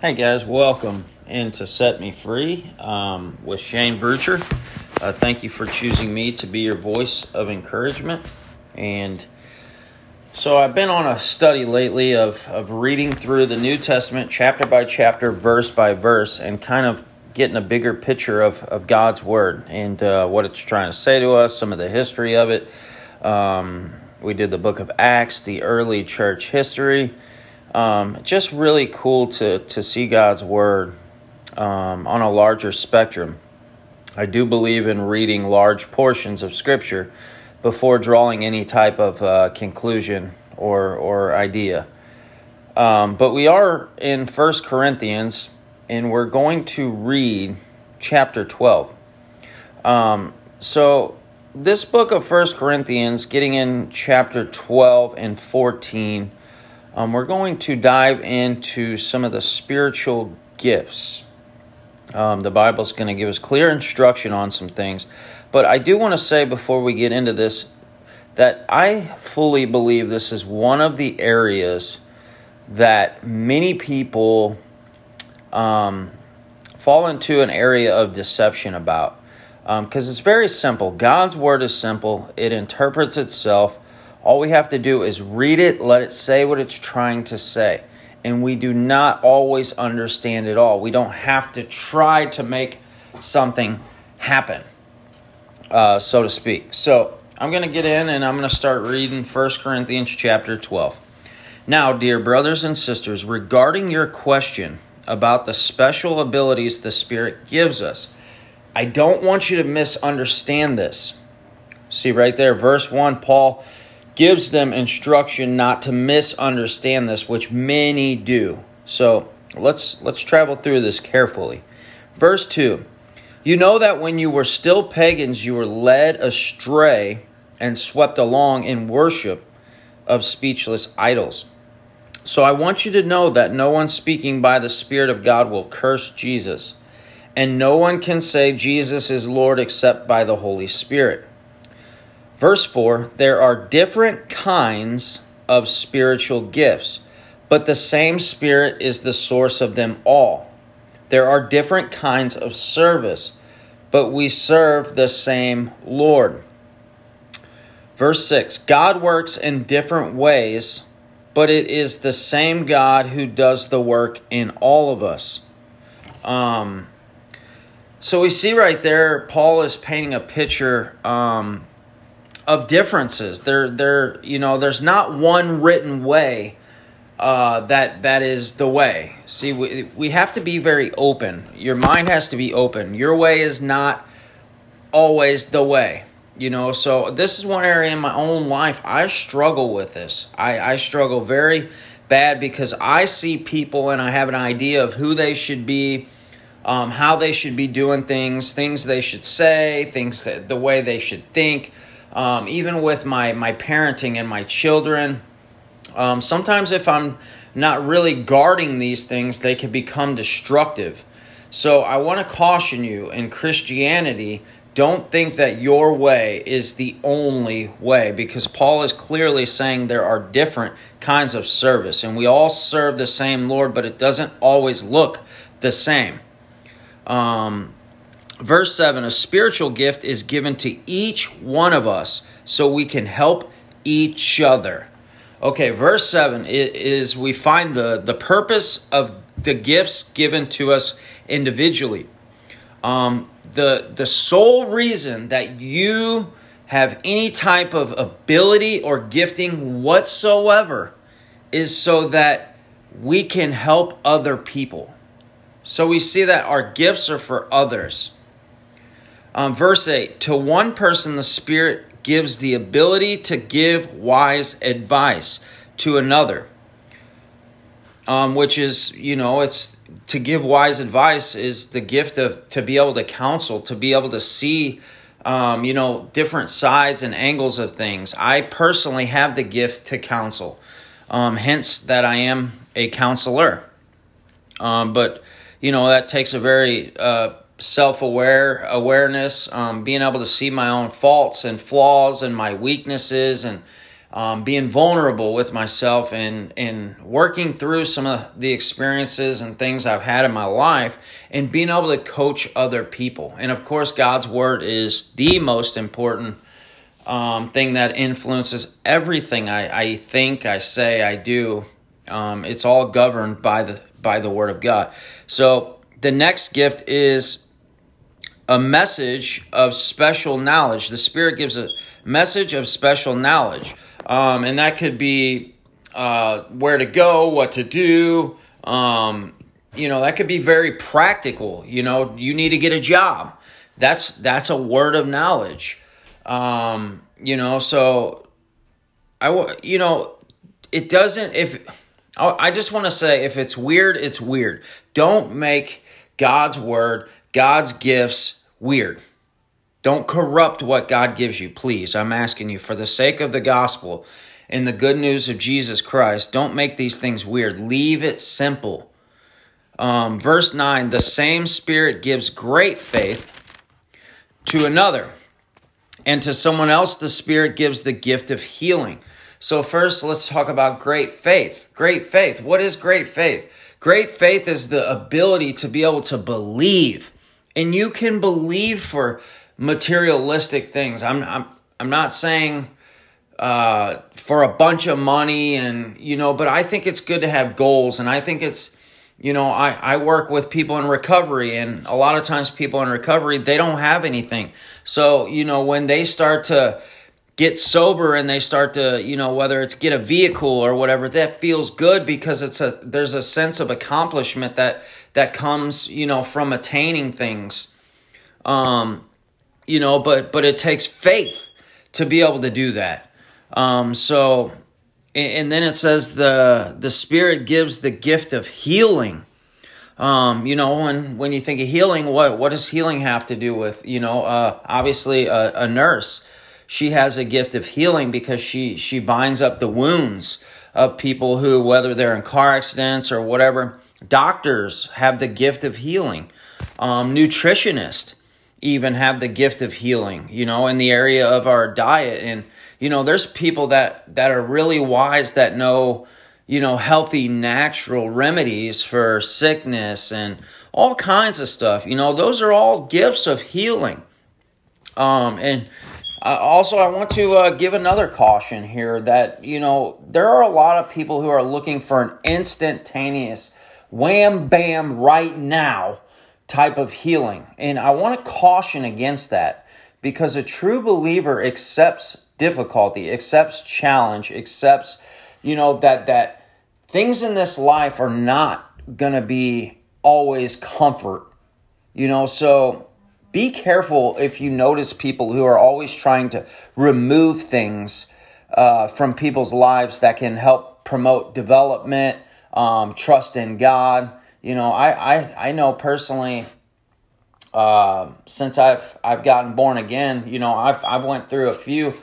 Hey guys, welcome into Set Me Free um, with Shane Brucher. Uh, thank you for choosing me to be your voice of encouragement. And so I've been on a study lately of, of reading through the New Testament chapter by chapter, verse by verse, and kind of getting a bigger picture of, of God's Word and uh, what it's trying to say to us, some of the history of it. Um, we did the book of Acts, the early church history. Um, just really cool to, to see God's Word um, on a larger spectrum. I do believe in reading large portions of Scripture before drawing any type of uh, conclusion or, or idea. Um, but we are in First Corinthians, and we're going to read chapter 12. Um, so, this book of First Corinthians, getting in chapter 12 and 14, um, we're going to dive into some of the spiritual gifts. Um, the Bible's going to give us clear instruction on some things. But I do want to say before we get into this that I fully believe this is one of the areas that many people um, fall into an area of deception about. Because um, it's very simple. God's word is simple, it interprets itself. All we have to do is read it, let it say what it's trying to say. And we do not always understand it all. We don't have to try to make something happen, uh, so to speak. So I'm going to get in and I'm going to start reading 1 Corinthians chapter 12. Now, dear brothers and sisters, regarding your question about the special abilities the Spirit gives us, I don't want you to misunderstand this. See right there, verse 1, Paul gives them instruction not to misunderstand this, which many do. So let's let's travel through this carefully. Verse 2 You know that when you were still pagans, you were led astray and swept along in worship of speechless idols. So I want you to know that no one speaking by the Spirit of God will curse Jesus, and no one can say Jesus is Lord except by the Holy Spirit. Verse 4 There are different kinds of spiritual gifts, but the same Spirit is the source of them all. There are different kinds of service, but we serve the same Lord. Verse 6 God works in different ways, but it is the same God who does the work in all of us. Um, so we see right there, Paul is painting a picture um, of differences. There, there, you know, there's not one written way uh, that that is the way. See, we we have to be very open. Your mind has to be open. Your way is not always the way. You know, so this is one area in my own life I struggle with this. I, I struggle very bad because I see people and I have an idea of who they should be, um, how they should be doing things, things they should say, things that the way they should think um, even with my my parenting and my children. Um, sometimes, if I'm not really guarding these things, they can become destructive. So, I want to caution you in Christianity. Don't think that your way is the only way because Paul is clearly saying there are different kinds of service and we all serve the same Lord, but it doesn't always look the same. Um, Verse 7 A spiritual gift is given to each one of us so we can help each other. Okay, verse 7 is we find the, the purpose of the gifts given to us individually. Um, the, the sole reason that you have any type of ability or gifting whatsoever is so that we can help other people. So we see that our gifts are for others. Um, verse 8 To one person, the Spirit gives the ability to give wise advice to another. Um, which is, you know, it's to give wise advice is the gift of to be able to counsel, to be able to see, um, you know, different sides and angles of things. I personally have the gift to counsel, um, hence that I am a counselor. Um, but you know that takes a very uh, self-aware awareness um, being able to see my own faults and flaws and my weaknesses and um, being vulnerable with myself and and working through some of the experiences and things I've had in my life and being able to coach other people. And of course, God's word is the most important um, thing that influences everything I, I think, I say, I do. Um, it's all governed by the by the word of God. So the next gift is a message of special knowledge. The Spirit gives a message of special knowledge. Um, and that could be uh, where to go, what to do. Um, you know, that could be very practical. You know, you need to get a job. That's that's a word of knowledge. Um, you know, so I you know, it doesn't if I just want to say if it's weird, it's weird. Don't make God's word, God's gifts weird. Don't corrupt what God gives you, please. I'm asking you for the sake of the gospel and the good news of Jesus Christ. Don't make these things weird. Leave it simple. Um, verse 9 the same Spirit gives great faith to another, and to someone else, the Spirit gives the gift of healing. So, first, let's talk about great faith. Great faith. What is great faith? Great faith is the ability to be able to believe. And you can believe for materialistic things. I'm I'm I'm not saying uh, for a bunch of money and you know, but I think it's good to have goals, and I think it's you know I I work with people in recovery, and a lot of times people in recovery they don't have anything. So you know when they start to get sober and they start to you know whether it's get a vehicle or whatever that feels good because it's a there's a sense of accomplishment that that comes you know from attaining things um you know, but but it takes faith to be able to do that. Um, so, and then it says the the Spirit gives the gift of healing. Um, you know, when when you think of healing, what what does healing have to do with? You know, uh, obviously a, a nurse, she has a gift of healing because she she binds up the wounds of people who, whether they're in car accidents or whatever. Doctors have the gift of healing. Um, nutritionist even have the gift of healing, you know, in the area of our diet. And, you know, there's people that, that are really wise that know, you know, healthy, natural remedies for sickness and all kinds of stuff. You know, those are all gifts of healing. Um, and uh, also, I want to uh, give another caution here that, you know, there are a lot of people who are looking for an instantaneous wham bam right now type of healing. And I want to caution against that because a true believer accepts difficulty, accepts challenge, accepts, you know, that that things in this life are not going to be always comfort. You know, so be careful if you notice people who are always trying to remove things uh, from people's lives that can help promote development, um, trust in God you know, I, I, I know personally, uh, since I've I've gotten born again, you know, I've I've went through a few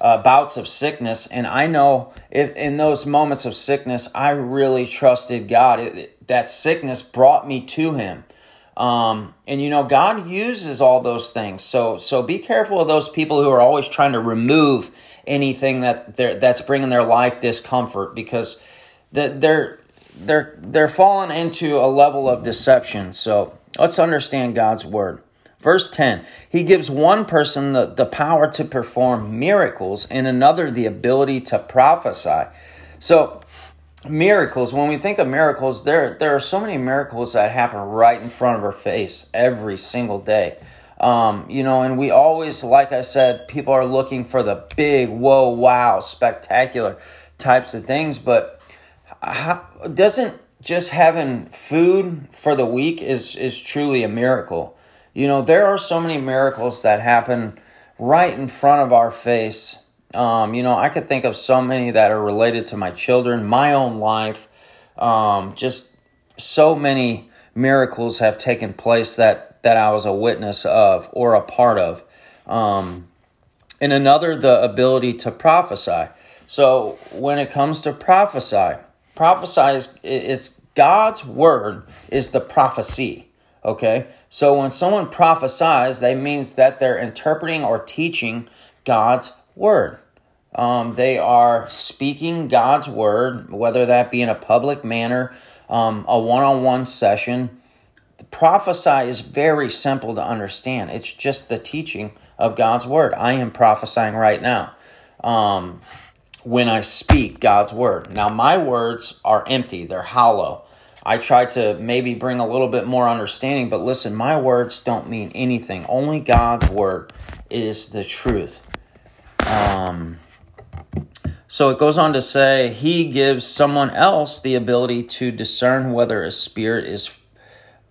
uh, bouts of sickness, and I know if in those moments of sickness, I really trusted God. It, that sickness brought me to Him, um, and you know, God uses all those things. So so be careful of those people who are always trying to remove anything that they're, that's bringing their life discomfort because that they're they're they're falling into a level of deception. So let's understand God's word. Verse 10 He gives one person the, the power to perform miracles and another the ability to prophesy. So, miracles, when we think of miracles, there, there are so many miracles that happen right in front of our face every single day. Um, you know, and we always, like I said, people are looking for the big, whoa, wow, spectacular types of things, but how, doesn't just having food for the week is is truly a miracle. You know, there are so many miracles that happen right in front of our face. Um, you know, I could think of so many that are related to my children, my own life. Um, just so many miracles have taken place that that I was a witness of or a part of. Um, and another, the ability to prophesy. So when it comes to prophesy, prophesy is God's word is the prophecy. Okay? So when someone prophesies, that means that they're interpreting or teaching God's word. Um, they are speaking God's word, whether that be in a public manner, um, a one on one session. The prophesy is very simple to understand. It's just the teaching of God's word. I am prophesying right now um, when I speak God's word. Now, my words are empty, they're hollow. I try to maybe bring a little bit more understanding, but listen, my words don't mean anything. Only God's word is the truth. Um, so it goes on to say, He gives someone else the ability to discern whether a spirit is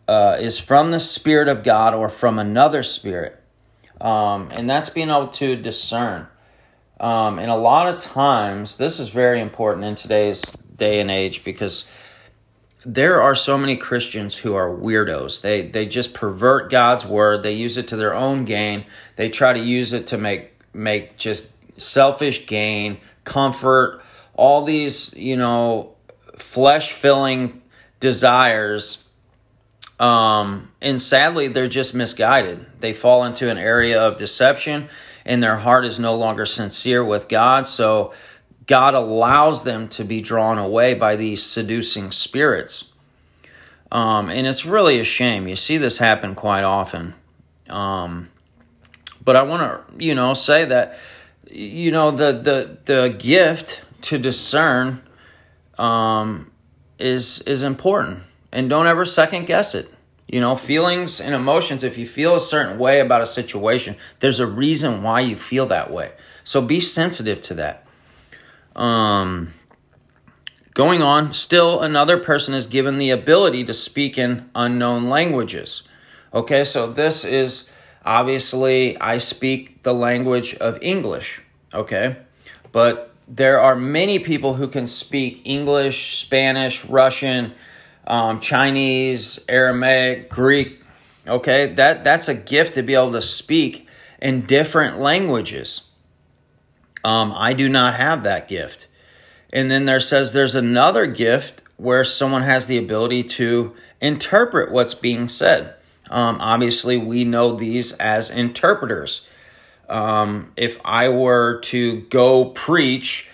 uh, is from the Spirit of God or from another spirit. Um, and that's being able to discern. Um, and a lot of times, this is very important in today's day and age because there are so many Christians who are weirdos. They they just pervert God's word. They use it to their own gain. They try to use it to make make just selfish gain, comfort, all these, you know, flesh-filling desires um, and sadly, they're just misguided. They fall into an area of deception, and their heart is no longer sincere with God. So, God allows them to be drawn away by these seducing spirits. Um, and it's really a shame. You see this happen quite often. Um, but I want to, you know, say that, you know, the the the gift to discern um, is is important and don't ever second guess it. You know, feelings and emotions, if you feel a certain way about a situation, there's a reason why you feel that way. So be sensitive to that. Um, going on, still another person is given the ability to speak in unknown languages. Okay, so this is obviously, I speak the language of English. Okay, but there are many people who can speak English, Spanish, Russian, um, Chinese, Aramaic, Greek. Okay, that that's a gift to be able to speak in different languages. Um, I do not have that gift. And then there says there's another gift where someone has the ability to interpret what's being said. Um, obviously, we know these as interpreters. Um, if I were to go preach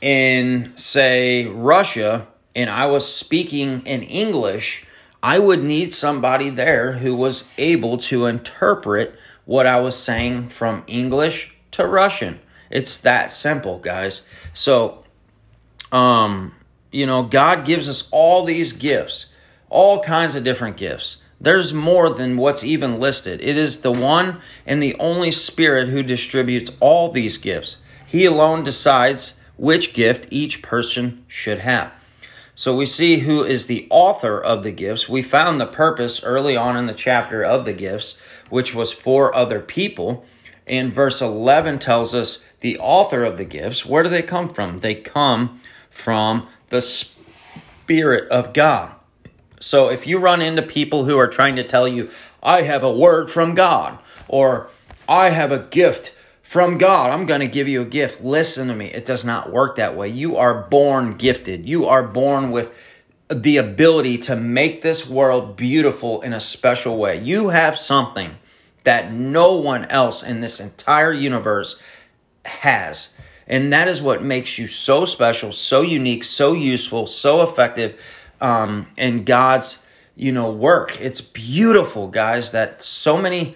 in, say, Russia, and I was speaking in English, I would need somebody there who was able to interpret what I was saying from English to Russian. It's that simple, guys. So, um, you know, God gives us all these gifts, all kinds of different gifts. There's more than what's even listed. It is the one and the only Spirit who distributes all these gifts. He alone decides which gift each person should have. So we see who is the author of the gifts. We found the purpose early on in the chapter of the gifts, which was for other people. And verse 11 tells us the author of the gifts. Where do they come from? They come from the Spirit of God. So if you run into people who are trying to tell you, I have a word from God, or I have a gift from God. I'm going to give you a gift. Listen to me. It does not work that way. You are born gifted. You are born with the ability to make this world beautiful in a special way. You have something that no one else in this entire universe has. And that is what makes you so special, so unique, so useful, so effective um, in God's, you know, work. It's beautiful, guys, that so many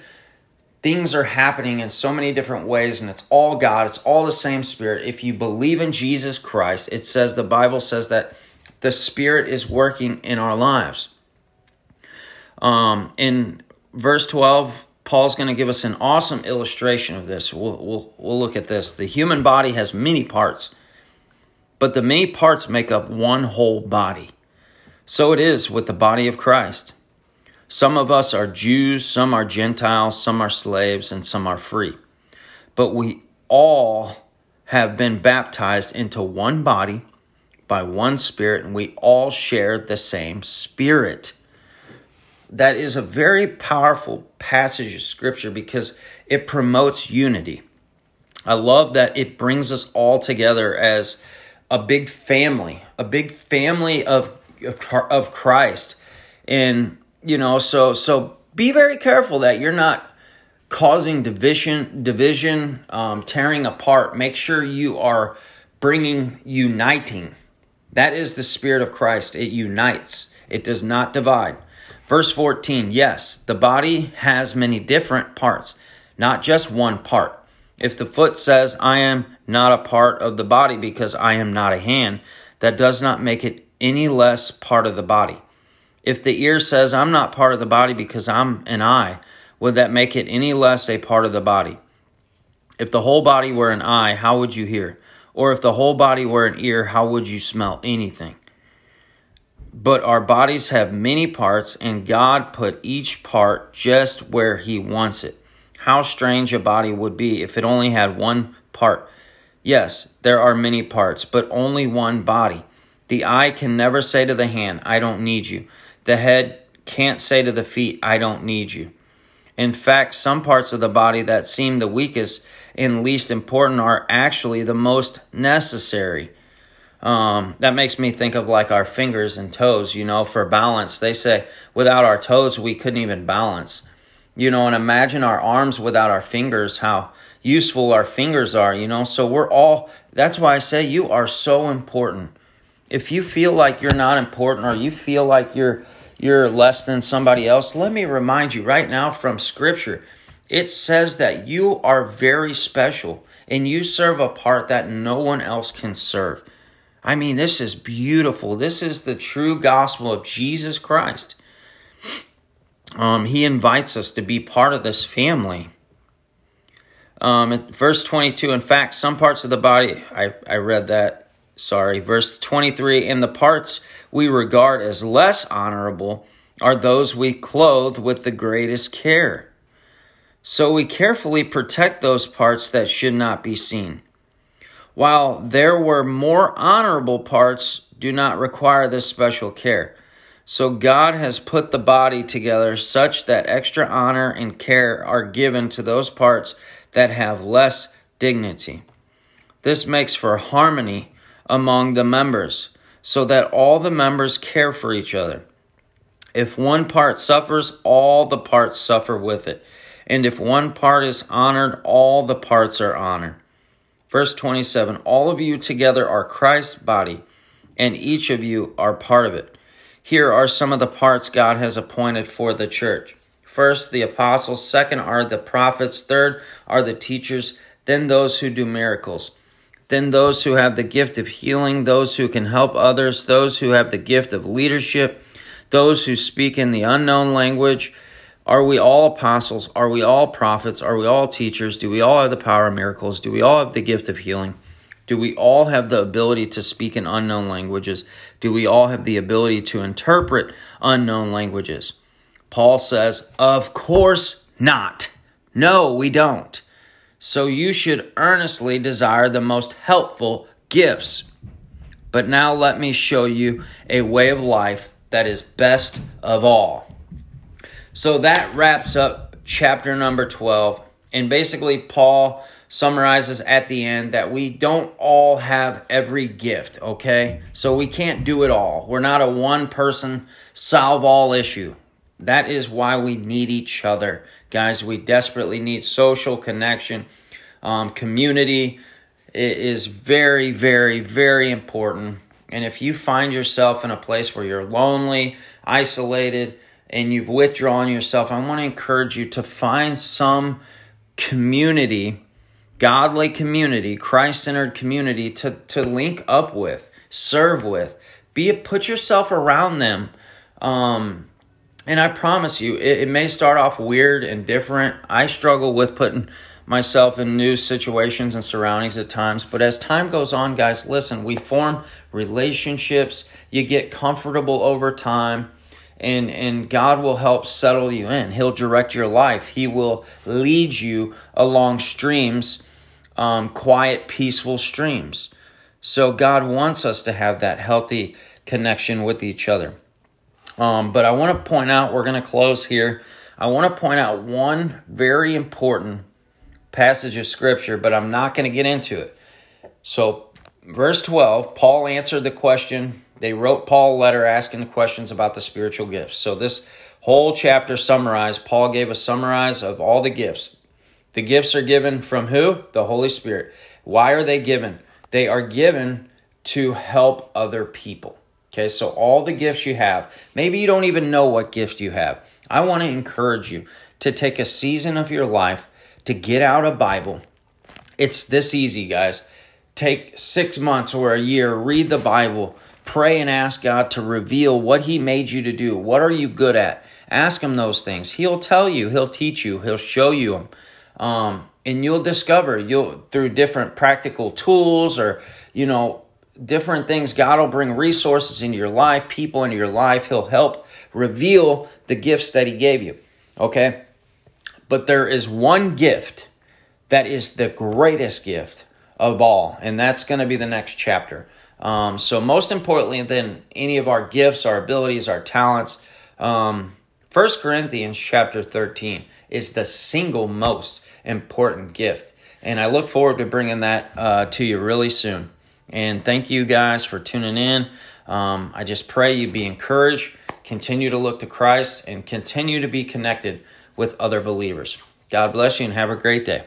things are happening in so many different ways and it's all God, it's all the same spirit. If you believe in Jesus Christ, it says the Bible says that the spirit is working in our lives. Um, in verse 12, Paul's going to give us an awesome illustration of this. We'll, we'll, we'll look at this. The human body has many parts, but the many parts make up one whole body. So it is with the body of Christ. Some of us are Jews, some are Gentiles, some are slaves, and some are free. But we all have been baptized into one body by one Spirit, and we all share the same Spirit. That is a very powerful passage of Scripture because it promotes unity. I love that it brings us all together as a big family, a big family of, of Christ. And you know so so be very careful that you're not causing division, division, um, tearing apart. Make sure you are bringing uniting. That is the Spirit of Christ. It unites, it does not divide. Verse 14 Yes, the body has many different parts, not just one part. If the foot says, I am not a part of the body because I am not a hand, that does not make it any less part of the body. If the ear says, I'm not part of the body because I'm an eye, would that make it any less a part of the body? If the whole body were an eye, how would you hear? Or if the whole body were an ear, how would you smell anything? But our bodies have many parts, and God put each part just where He wants it. How strange a body would be if it only had one part. Yes, there are many parts, but only one body. The eye can never say to the hand, I don't need you. The head can't say to the feet, I don't need you. In fact, some parts of the body that seem the weakest and least important are actually the most necessary. Um, that makes me think of like our fingers and toes, you know, for balance. They say without our toes, we couldn't even balance. You know, and imagine our arms without our fingers, how useful our fingers are, you know. So we're all, that's why I say you are so important. If you feel like you're not important or you feel like you're, you're less than somebody else, let me remind you right now from Scripture. It says that you are very special and you serve a part that no one else can serve. I mean, this is beautiful. This is the true gospel of Jesus Christ. Um, he invites us to be part of this family. Um, verse 22, in fact, some parts of the body, I, I read that, sorry. Verse 23, and the parts we regard as less honorable are those we clothe with the greatest care. So we carefully protect those parts that should not be seen while there were more honorable parts, do not require this special care. So God has put the body together such that extra honor and care are given to those parts that have less dignity. This makes for harmony among the members, so that all the members care for each other. If one part suffers, all the parts suffer with it. And if one part is honored, all the parts are honored. Verse 27 All of you together are Christ's body, and each of you are part of it. Here are some of the parts God has appointed for the church. First, the apostles. Second are the prophets. Third are the teachers. Then those who do miracles. Then those who have the gift of healing. Those who can help others. Those who have the gift of leadership. Those who speak in the unknown language are we all apostles? Are we all prophets? Are we all teachers? Do we all have the power of miracles? Do we all have the gift of healing? Do we all have the ability to speak in unknown languages? Do we all have the ability to interpret unknown languages? Paul says, Of course not. No, we don't. So you should earnestly desire the most helpful gifts. But now let me show you a way of life that is best of all. So that wraps up chapter number 12. And basically, Paul summarizes at the end that we don't all have every gift, okay? So we can't do it all. We're not a one person solve all issue. That is why we need each other. Guys, we desperately need social connection. Um, community it is very, very, very important. And if you find yourself in a place where you're lonely, isolated, and you've withdrawn yourself, I want to encourage you to find some community, godly community, Christ centered community to, to link up with, serve with. Be put yourself around them. Um, and I promise you, it, it may start off weird and different. I struggle with putting myself in new situations and surroundings at times. But as time goes on, guys, listen, we form relationships. You get comfortable over time and and God will help settle you in. He'll direct your life. He will lead you along streams, um, quiet, peaceful streams. So God wants us to have that healthy connection with each other. Um, but I want to point out, we're going to close here. I want to point out one very important passage of scripture, but I'm not going to get into it. So, verse 12, Paul answered the question they wrote Paul a letter asking the questions about the spiritual gifts. So this whole chapter summarized, Paul gave a summarize of all the gifts. The gifts are given from who? The Holy Spirit. Why are they given? They are given to help other people. Okay, so all the gifts you have, maybe you don't even know what gift you have. I want to encourage you to take a season of your life to get out a Bible. It's this easy, guys. Take six months or a year, read the Bible, pray and ask God to reveal what He made you to do. What are you good at? Ask Him those things. He'll tell you, He'll teach you, He'll show you them. Um, and you'll discover you'll through different practical tools or you know different things god will bring resources into your life people into your life he'll help reveal the gifts that he gave you okay but there is one gift that is the greatest gift of all and that's going to be the next chapter um, so most importantly than any of our gifts our abilities our talents um, 1 corinthians chapter 13 is the single most important gift. And I look forward to bringing that uh, to you really soon. And thank you guys for tuning in. Um, I just pray you be encouraged, continue to look to Christ, and continue to be connected with other believers. God bless you and have a great day.